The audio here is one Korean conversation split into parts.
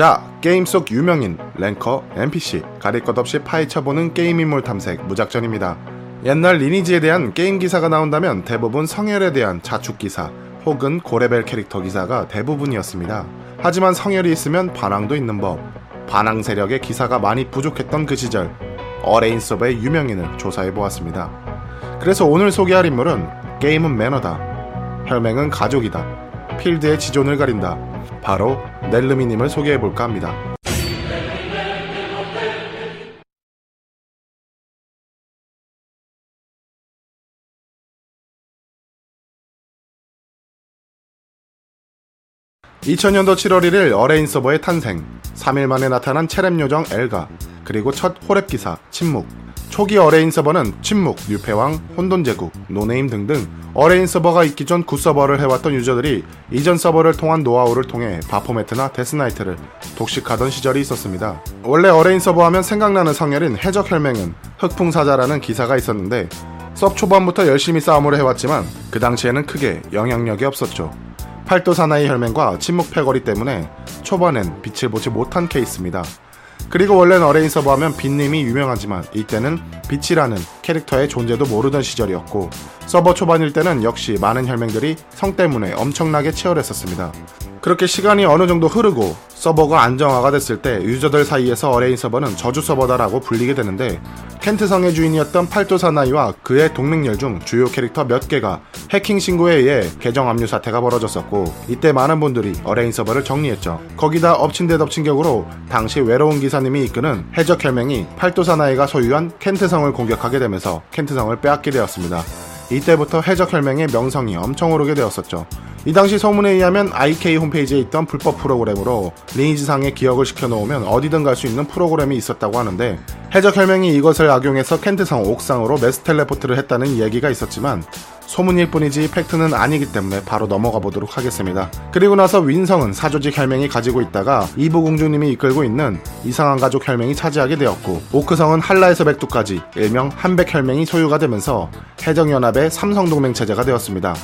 자, 게임 속 유명인, 랭커, NPC, 가릴 것 없이 파헤쳐보는 게임 인물 탐색 무작전입니다. 옛날 리니지에 대한 게임 기사가 나온다면 대부분 성혈에 대한 자축 기사 혹은 고레벨 캐릭터 기사가 대부분이었습니다. 하지만 성혈이 있으면 반왕도 있는 법. 반왕 세력의 기사가 많이 부족했던 그 시절 어레인 서버의 유명인을 조사해 보았습니다. 그래서 오늘 소개할 인물은 게임은 매너다. 혈맹은 가족이다. 필드의 지존을 가린다. 바로 넬름이님을 소개해 볼까 합니다. (2000년도 7월 1일) 어레인 서버의 탄생 3일 만에 나타난 체렘 요정 엘가 그리고 첫 호렙 기사 침묵 초기 어레인 서버는 침묵, 뉴패왕, 혼돈제국, 노네임 등등 어레인 서버가 있기 전 구서버를 해왔던 유저들이 이전 서버를 통한 노하우를 통해 바포메트나 데스나이트를 독식하던 시절이 있었습니다. 원래 어레인 서버 하면 생각나는 성혈인 해적 혈맹은 흑풍사자라는 기사가 있었는데 섭 초반부터 열심히 싸움을 해왔지만 그 당시에는 크게 영향력이 없었죠. 팔도 사나이 혈맹과 침묵 패거리 때문에 초반엔 빛을 보지 못한 케이스입니다. 그리고 원래는 어레인 서버 하면 빛님이 유명하지만 이때는 빛이라는 캐릭터의 존재도 모르던 시절이었고 서버 초반일 때는 역시 많은 혈맹들이 성 때문에 엄청나게 치열했었습니다. 그렇게 시간이 어느 정도 흐르고 서버가 안정화가 됐을 때 유저들 사이에서 어레인 서버는 저주 서버다라고 불리게 되는데 켄트성의 주인이었던 팔도 사나이와 그의 동맹혈 중 주요 캐릭터 몇 개가 해킹 신고에 의해 계정 압류 사태가 벌어졌었고 이때 많은 분들이 어레인 서버를 정리했죠. 거기다 엎친 데 덮친 격으로 당시 외로운 기사님이 이끄는 해적 혈맹이 팔도 사나이가 소유한 켄트성을 공격하게 되면서 켄트성을 빼앗게 되었습니다. 이때부터 해적 혈맹의 명성이 엄청 오르게 되었었죠. 이 당시 소문에 의하면 IK 홈페이지에 있던 불법 프로그램으로 리니지상의 기억을 시켜놓으면 어디든 갈 수 있는 프로그램이 있었다고 하는데 해적 혈맹이 이것을 악용해서 켄트성 옥상으로 mass teleport를 했다는 얘기가 있었지만 소문일 뿐이지 팩트는 아니기 때문에 바로 넘어가 보도록 하겠습니다. 그리고 나서 윈성은 사조직 혈맹이 가지고 있다가 이부 공주님이 이끌고 있는 이상한 가족 혈맹이 차지하게 되었고 오크성은 한라에서 백두까지 일명 한백 혈맹이 소유가 되면서 해적연합의 삼성동맹 체제가 되었습니다.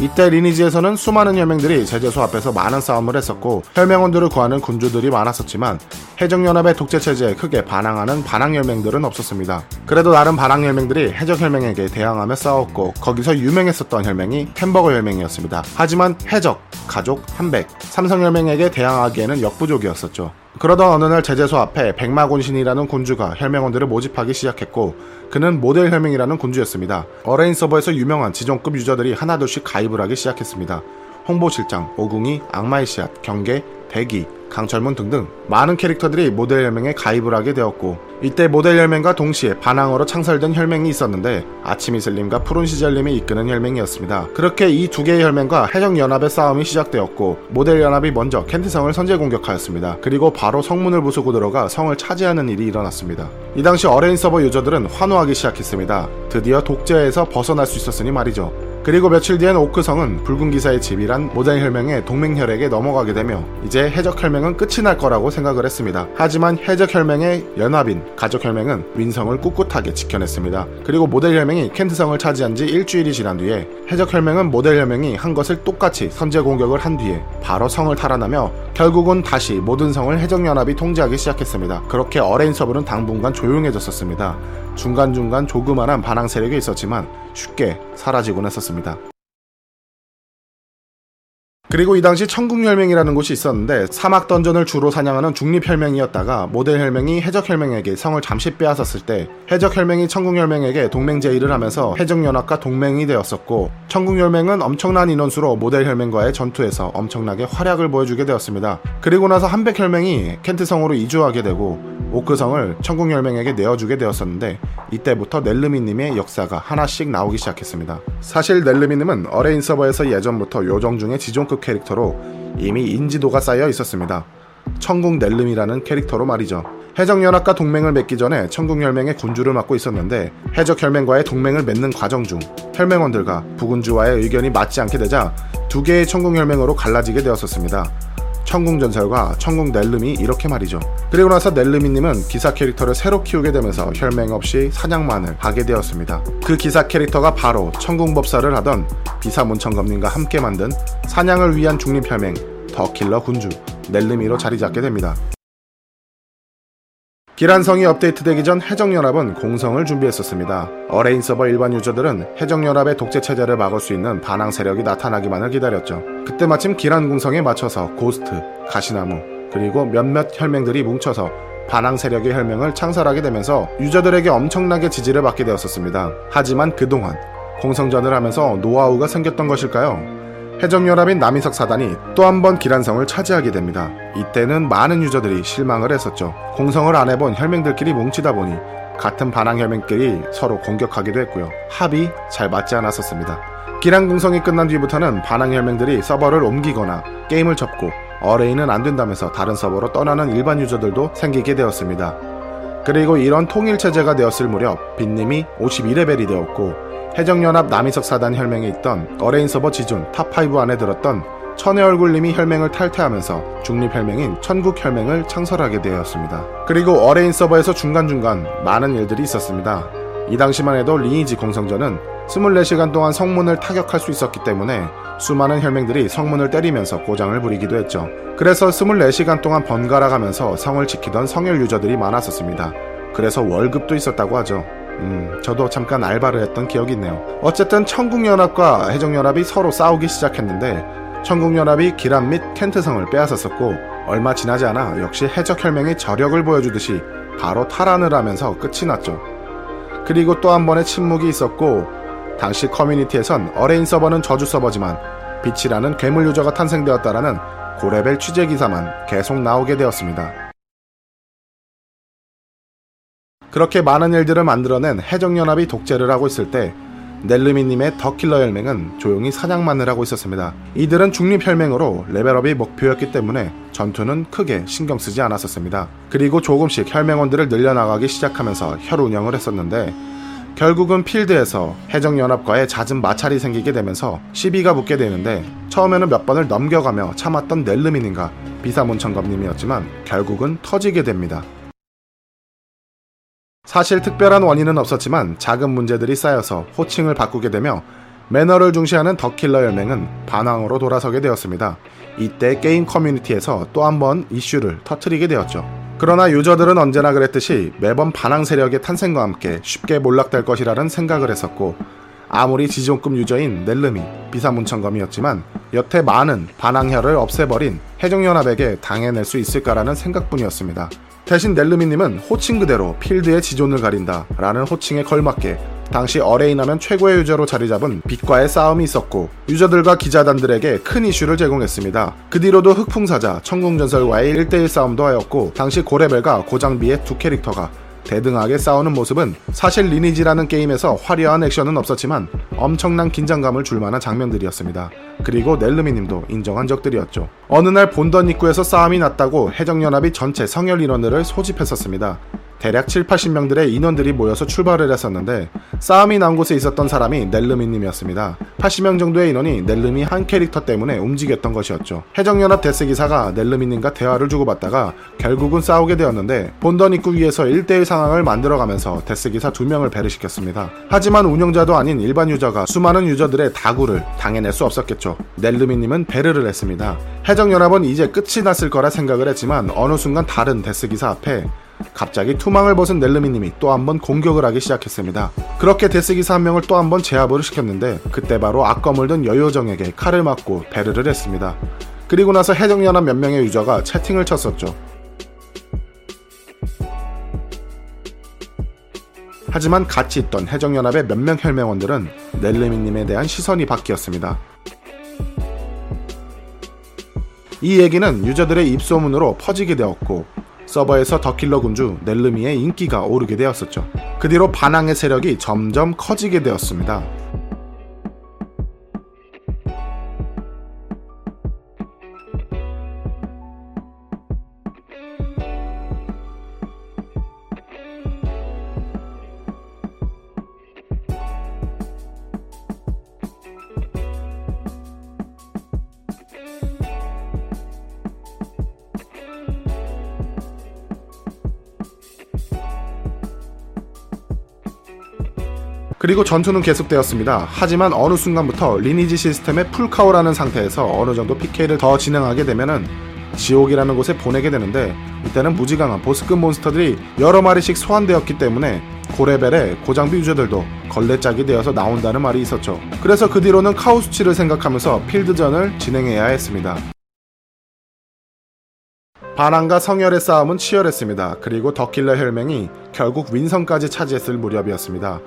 이때 리니지에서는 수많은 혈맹들이 제재소 앞에서 많은 싸움을 했었고 혈맹원들을 구하는 군주들이 많았었지만 해적연합의 독재체제에 크게 반항하는 반항혈맹들은 없었습니다. 그래도 나름 반항혈맹들이 해적혈맹에게 대항하며 싸웠고 거기서 유명했었던 혈맹이 햄버거 혈맹이었습니다. 하지만 해적, 가족, 한백, 삼성혈맹에게 대항하기에는 역부족이었었죠. 그러던 어느 날 제재소 앞에 백마곤신이라는 군주가 혈맹원들을 모집하기 시작했고 그는 모델 혈맹이라는 군주였습니다. 어레인 서버에서 유명한 지존급 유저들이 하나둘씩 가입을 하기 시작했습니다. 홍보실장, 오궁이, 악마의 씨앗, 경계, 대기, 강철문 등등 많은 캐릭터들이 모델 혈맹에 가입을 하게 되었고 이때 모델 혈맹과 동시에 반왕으로 창설된 혈맹이 있었는데 아침 이슬님과 푸른 시절님이 이끄는 혈맹이었습니다. 그렇게 이 두 개의 혈맹과 해적연합의 싸움이 시작되었고 모델 연합이 먼저 켄트성을 선제 공격하였습니다. 그리고 바로 성문을 부수고 들어가 성을 차지하는 일이 일어났습니다. 이 당시 어레인 서버 유저들은 환호하기 시작했습니다. 드디어 독재에서 벗어날 수 있었으니 말이죠. 그리고 며칠 뒤엔 오크성은 붉은 기사의 집이란 모델 혈맹의 동맹혈에게 넘어가게 되며 이제 해적 혈맹은 끝이 날 거라고 생각을 했습니다. 하지만 해적 혈맹의 연합인 가족 혈맹은 윈성을 꿋꿋하게 지켜냈습니다. 그리고 모델 혈맹이 켄트성을 차지한 지 일주일이 지난 뒤에 해적 혈맹은 모델 혈맹이 한 것을 똑같이 선제 공격을 한 뒤에 바로 성을 탈환하며 결국은 다시 모든 성을 해적 연합이 통제하기 시작했습니다. 그렇게 어레인 서버는 당분간 조용해졌었습니다. 중간중간 조그만한 반항 세력이 있었지만 쉽게 사라지곤 했었습니다. 그리고 이 당시 천국혈맹이라는 곳이 있었는데 사막 던전을 주로 사냥하는 중립혈맹이었다가 모델 혈맹이 해적혈맹에게 성을 잠시 빼앗았을 때 해적혈맹이 천국혈맹에게 동맹 제의를 하면서 해적연합과 동맹이 되었었고 천국혈맹은 엄청난 인원수로 모델 혈맹과의 전투에서 엄청나게 활약을 보여주게 되었습니다. 그리고 나서 한백혈맹이 켄트성으로 이주하게 되고 오크성을 천국혈맹에게 내어주게 되었었는데 이때부터 넬르미님의 역사가 하나씩 나오기 시작했습니다. 사실 넬르미님은 어레인 서버에서 예전부터 요정 중에 지존급 캐릭터로 이미 인지도가 쌓여 있었습니다. 천국 넬름이라는 캐릭터로 말이죠. 해적연합과 동맹을 맺기 전에 천국혈맹의 군주를 맡고 있었는데 해적혈맹과의 동맹을 맺는 과정 중 혈맹원들과 부군주와의 의견이 맞지 않게 되자 두 개의 천국혈맹으로 갈라지게 되었었습니다. 천궁전설과 천궁 넬름이 이렇게 말이죠. 그리고 나서 넬름이님은 기사 캐릭터를 새로 키우게 되면서 혈맹 없이 사냥만을 하게 되었습니다. 그 기사 캐릭터가 바로 천궁법사를 하던 비사문천검님과 함께 만든 사냥을 위한 중립혈맹 더킬러 군주 넬름이로 자리 잡게 됩니다. 기란성이 업데이트되기 전 해적연합은 공성을 준비했었습니다. 어레인 서버 일반 유저들은 해적연합의 독재 체제를 막을 수 있는 반왕 세력이 나타나기만을 기다렸죠. 그때 마침 기란 공성에 맞춰서 고스트, 가시나무, 그리고 몇몇 혈맹들이 뭉쳐서 반항 세력의 혈맹을 창설하게 되면서 유저들에게 엄청나게 지지를 받게 되었었습니다. 하지만 그동안 공성전을 하면서 노하우가 생겼던 것일까요? 해적연합인 남인석 사단이 또 한 번 기란성을 차지하게 됩니다. 이때는 많은 유저들이 실망을 했었죠. 공성을 안 해본 혈맹들끼리 뭉치다 보니 같은 반항 혈맹끼리 서로 공격하기도 했고요. 합이 잘 맞지 않았었습니다. 기란 공성이 끝난 뒤부터는 반왕 혈맹들이 서버를 옮기거나 게임을 접고 어레인은 안 된다면서 다른 서버로 떠나는 일반 유저들도 생기게 되었습니다. 그리고 이런 통일 체제가 되었을 무렵 빛님이 52레벨이 되었고 해적연합 남이석 사단 혈맹에 있던 어레인 서버 지존 top 5 안에 들었던 천의 얼굴님이 혈맹을 탈퇴하면서 중립혈맹인 천국혈맹을 창설하게 되었습니다. 그리고 어레인 서버에서 중간중간 많은 일들이 있었습니다. 이 당시만 해도 리니지 공성전은 24시간 동안 성문을 타격할 수 있었기 때문에 수많은 혈맹들이 성문을 때리면서 고장을 부리기도 했죠. 그래서 24시간 동안 번갈아 가면서 성을 지키던 성혈 유저들이 많았었습니다. 그래서 월급도 있었다고 하죠. 음, 저도 잠깐 알바를 했던 기억이 있네요. 어쨌든 천국연합과 해적연합이 서로 싸우기 시작했는데 천국연합이 기란 및 켄트성을 빼앗았었고 얼마 지나지 않아 역시 해적혈맹이 저력을 보여주듯이 바로 탈환을 하면서 끝이 났죠. 그리고 또 한 번의 침묵이 있었고 당시 커뮤니티에선 어레인 서버는 저주 서버지만 빛이라는 괴물 유저가 탄생되었다라는 고레벨 취재 기사만 계속 나오게 되었습니다. 그렇게 많은 일들을 만들어낸 해적연합이 독재를 하고 있을 때 넬르미님의 더킬러 혈맹은 조용히 사냥만을 하고 있었습니다. 이들은 중립혈맹으로 레벨업이 목표였기 때문에 전투는 크게 신경 쓰지 않았었습니다. 그리고 조금씩 혈맹원들을 늘려나가기 시작하면서 혈 운영을 했었는데 결국은 필드에서 해적연합과의 잦은 마찰이 생기게 되면서 시비가 붙게 되는데 처음에는 몇 번을 넘겨가며 참았던 넬르민인가 비사문청검님이었지만 결국은 터지게 됩니다. 사실 특별한 원인은 없었지만 작은 문제들이 쌓여서 호칭을 바꾸게 되며 매너를 중시하는 더킬러 열맹은 반항으로 돌아서게 되었습니다. 이때 게임 커뮤니티에서 또 한 번 이슈를 터트리게 되었죠. 그러나 유저들은 언제나 그랬듯이 매번 반항 세력의 탄생과 함께 쉽게 몰락될 것이라는 생각을 했었고 아무리 지존급 유저인 넬름이 비사문청검이었지만 여태 많은 반항혈을 없애버린 해적연합에게 당해낼 수 있을까라는 생각뿐이었습니다. 대신 넬르미님은 호칭 그대로 필드의 지존을 가린다 라는 호칭에 걸맞게 당시 어레인하면 최고의 유저로 자리 잡은 빛과의 싸움이 있었고 유저들과 기자단들에게 큰 이슈를 제공했습니다. 그 뒤로도 흑풍사자, 천궁전설과의 1대1 싸움도 하였고 당시 고레벨과 고장비의 두 캐릭터가 대등하게 싸우는 모습은 사실 리니지라는 게임에서 화려한 액션은 없었지만 엄청난 긴장감을 줄 만한 장면들이었습니다. 그리고 넬르미 님도 인정한 적들이었죠. 어느 날 본던 입구에서 싸움이 났다고 해적연합이 전체 성혈 인원들을 소집했었습니다. 대략 7, 80명들의 인원들이 모여서 출발을 했었는데 싸움이 난 곳에 있었던 사람이 넬르미님이었습니다. 80명 정도의 인원이 넬르미 한 캐릭터 때문에 움직였던 것이었죠. 해적연합 데스기사가 넬르미님과 대화를 주고받다가 결국은 싸우게 되었는데 본던 입구 위에서 1대1 상황을 만들어가면서 데스기사 2명을 베르시켰습니다. 하지만 운영자도 아닌 일반 유저가 수많은 유저들의 다구를 당해낼 수 없었겠죠. 넬르미님은 베르를 했습니다. 해적연합은 이제 끝이 났을 거라 생각을 했지만 어느 순간 다른 데스기사 앞에 갑자기 투망을 벗은 넬르미님이 또 한 번 공격을 하기 시작했습니다. 그렇게 데스기사 한 명을 또 한 번 제압을 시켰는데 그때 바로 악검을 든 여요정에게 칼을 맞고 배르를 했습니다. 그리고 나서 해적연합 몇 명의 유저가 채팅을 쳤었죠. 하지만 같이 있던 해적연합의 몇명 혈맹원들은 넬르미님에 대한 시선이 바뀌었습니다. 이 얘기는 유저들의 입소문으로 퍼지게 되었고 서버에서 더킬러 군주 넬르미의 인기가 오르게 되었었죠. 그 뒤로 반항의 세력이 점점 커지게 되었습니다. 그리고 전투는 계속되었습니다. 하지만 어느 순간부터 리니지 시스템의 풀카오라는 상태에서 어느 정도 PK를 더 진행하게 되면은 지옥이라는 곳에 보내게 되는데 이때는 무지강한 보스급 몬스터들이 여러 마리씩 소환되었기 때문에 고레벨의 고장비 유저들도 걸레짝이 되어서 나온다는 말이 있었죠. 그래서 그 뒤로는 카오수치를 생각하면서 필드전을 진행해야 했습니다. 반항과 성열의 싸움은 치열했습니다. 그리고 더킬러 혈맹이 결국 윈성까지 차지했을 무렵이었습니다.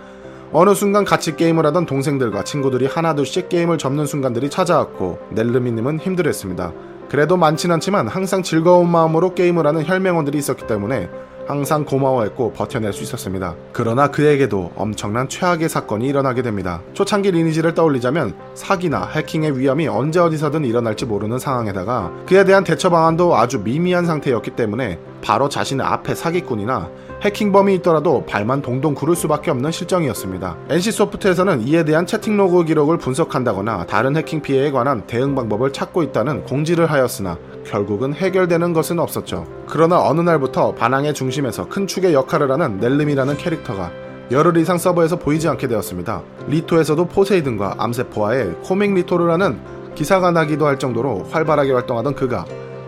어느 순간 같이 게임을 하던 동생들과 친구들이 하나둘씩 게임을 접는 순간들이 찾아왔고 넬르미님은 힘들었습니다. 그래도 많진 않지만 항상 즐거운 마음으로 게임을 하는 혈맹원들이 있었기 때문에 항상 고마워했고 버텨낼 수 있었습니다. 그러나 그에게도 엄청난 최악의 사건이 일어나게 됩니다. 초창기 리니지를 떠올리자면 사기나 해킹의 위험이 언제 어디서든 일어날지 모르는 상황에다가 그에 대한 대처 방안도 아주 미미한 상태였기 때문에 바로 자신의 앞에 사기꾼이나 해킹범이 있더라도 발만 동동 구를 수밖에 없는 실정이었습니다. NC소프트에서는 이에 대한 채팅 로그 기록을 분석한다거나 다른 해킹 피해에 관한 대응 방법을 찾고 있다는 공지를 하였으나 결국은 해결되는 것은 없었죠. 그러나 어느 날부터 반왕의 중심에서 큰 축의 역할을 하는 넬름이라는 캐릭터가 열흘 이상 서버에서 보이지 않게 되었습니다. 리토에서도 포세이든과 암세포와의 코믹 리토를 하는 기사가 나기도 할 정도로 활발하게 활동하던 그가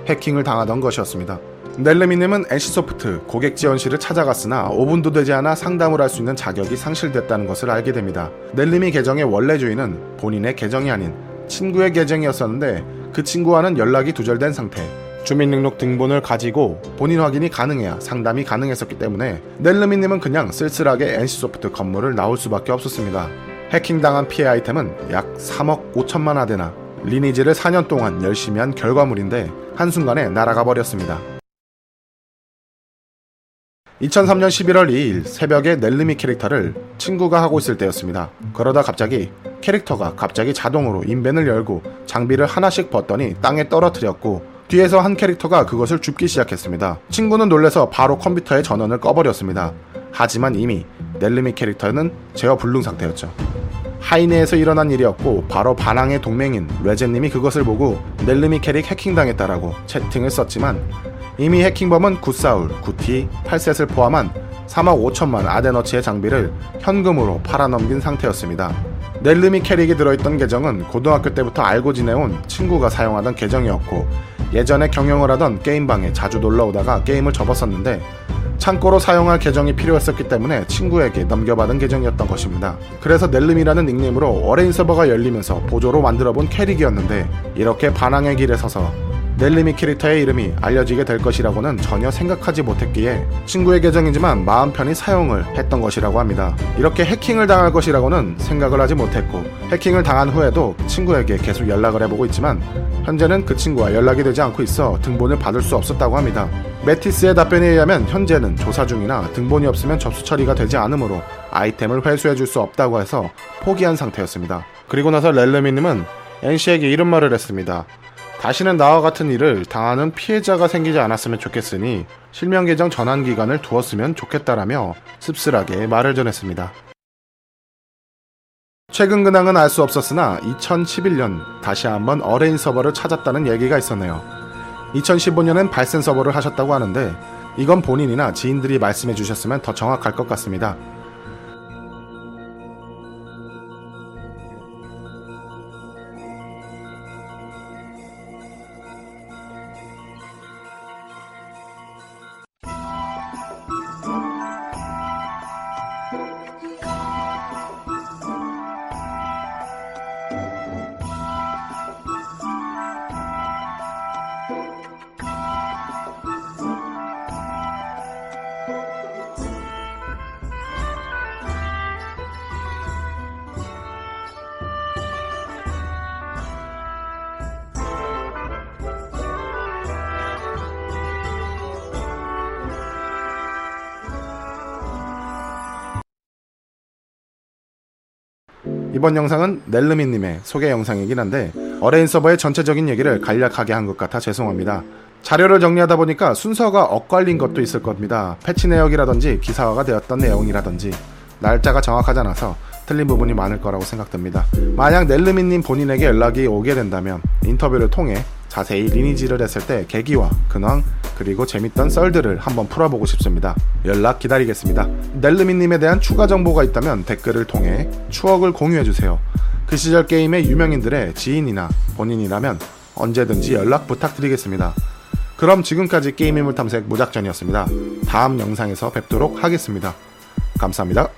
해킹을 당하던 것이었습니다. 넬레미님은 NC소프트 고객 지원실을 찾아갔으나 5분도 되지 않아 상담을 할 수 있는 자격이 상실됐다는 것을 알게 됩니다. 넬리미 계정의 원래 주인은 본인의 계정이 아닌 친구의 계정이었었는데 그 친구와는 연락이 두절된 상태. 주민등록 등본을 가지고 본인 확인이 가능해야 상담이 가능했었기 때문에 넬르미님은 그냥 쓸쓸하게 NC소프트 건물을 나올 수밖에 없었습니다. 해킹당한 피해 아이템은 약 3억 5천만 아데나 리니지를 4년 동안 열심히 한 결과물인데 한순간에 날아가 버렸습니다. 2003년 11월 2일 새벽에 넬르미 캐릭터를 친구가 하고 있을 때였습니다. 그러다 갑자기 캐릭터가 갑자기 자동으로 인벤을 열고 장비를 하나씩 벗더니 땅에 떨어뜨렸고 뒤에서 한 캐릭터가 그것을 줍기 시작했습니다. 친구는 놀래서 바로 컴퓨터의 전원을 꺼버렸습니다. 하지만 이미 넬르미 캐릭터는 제어 불능 상태였죠. 하이네에서 일어난 일이었고 바로 반왕의 동맹인 레제님이 그것을 보고 넬르미 캐릭 해킹당했다라고 채팅을 썼지만 이미 해킹범은 굿사울, 굿티, 8셋을 포함한 3억 5천만 아데나치의 장비를 현금으로 팔아넘긴 상태였습니다. 넬르미 캐릭이 들어있던 계정은 고등학교 때부터 알고 지내온 친구가 사용하던 계정이었고 예전에 경영을 하던 게임방에 자주 놀러오다가 게임을 접었었는데 창고로 사용할 계정이 필요했었기 때문에 친구에게 넘겨받은 계정이었던 것입니다. 그래서 넬름이라는 닉네임으로 어레인 서버가 열리면서 보조로 만들어본 캐릭이었는데 이렇게 반항의 길에 서서 넬리미 캐릭터의 이름이 알려지게 될 것이라고는 전혀 생각하지 못했기에 친구의 계정이지만 마음 편히 사용을 했던 것이라고 합니다. 이렇게 해킹을 당할 것이라고는 생각을 하지 못했고 해킹을 당한 후에도 친구에게 계속 연락을 해보고 있지만 현재는 그 친구와 연락이 되지 않고 있어 등본을 받을 수 없었다고 합니다. 메티스의 답변에 의하면 현재는 조사 중이나 등본이 없으면 접수 처리가 되지 않으므로 아이템을 회수해 줄 수 없다고 해서 포기한 상태였습니다. 그리고 나서 렐레미님은 NC에게 이런 말을 했습니다. 다시는 나와 같은 일을 당하는 피해자가 생기지 않았으면 좋겠으니 실명 계정 전환 기간을 두었으면 좋겠다라며 씁쓸하게 말을 전했습니다. 최근 근황은 알 수 없었으나 2011년 다시 한번 어레인 서버를 찾았다는 얘기가 있었네요. 2015년엔 발생 서버를 하셨다고 하는데 이건 본인이나 지인들이 말씀해 주셨으면 더 정확할 것 같습니다. 이번 영상은 넬르미님의 소개 영상이긴 한데 어레인 서버의 전체적인 얘기를 간략하게 한 것 같아 죄송합니다. 자료를 정리하다 보니까 순서가 엇갈린 것도 있을 겁니다. 패치 내역이라든지 기사화가 되었던 내용이라든지 날짜가 정확하지 않아서 틀린 부분이 많을 거라고 생각됩니다. 만약 넬르미님 본인에게 연락이 오게 된다면 인터뷰를 통해 자세히 리니지를 했을 때 계기와 근황 그리고 재밌던 썰들을 한번 풀어보고 싶습니다. 연락 기다리겠습니다. 넬르미님에 대한 추가 정보가 있다면 댓글을 통해 추억을 공유해주세요. 그 시절 게임의 유명인들의 지인이나 본인이라면 언제든지 연락 부탁드리겠습니다. 그럼 지금까지 게임 인물 탐색 무작전이었습니다. 다음 영상에서 뵙도록 하겠습니다. 감사합니다.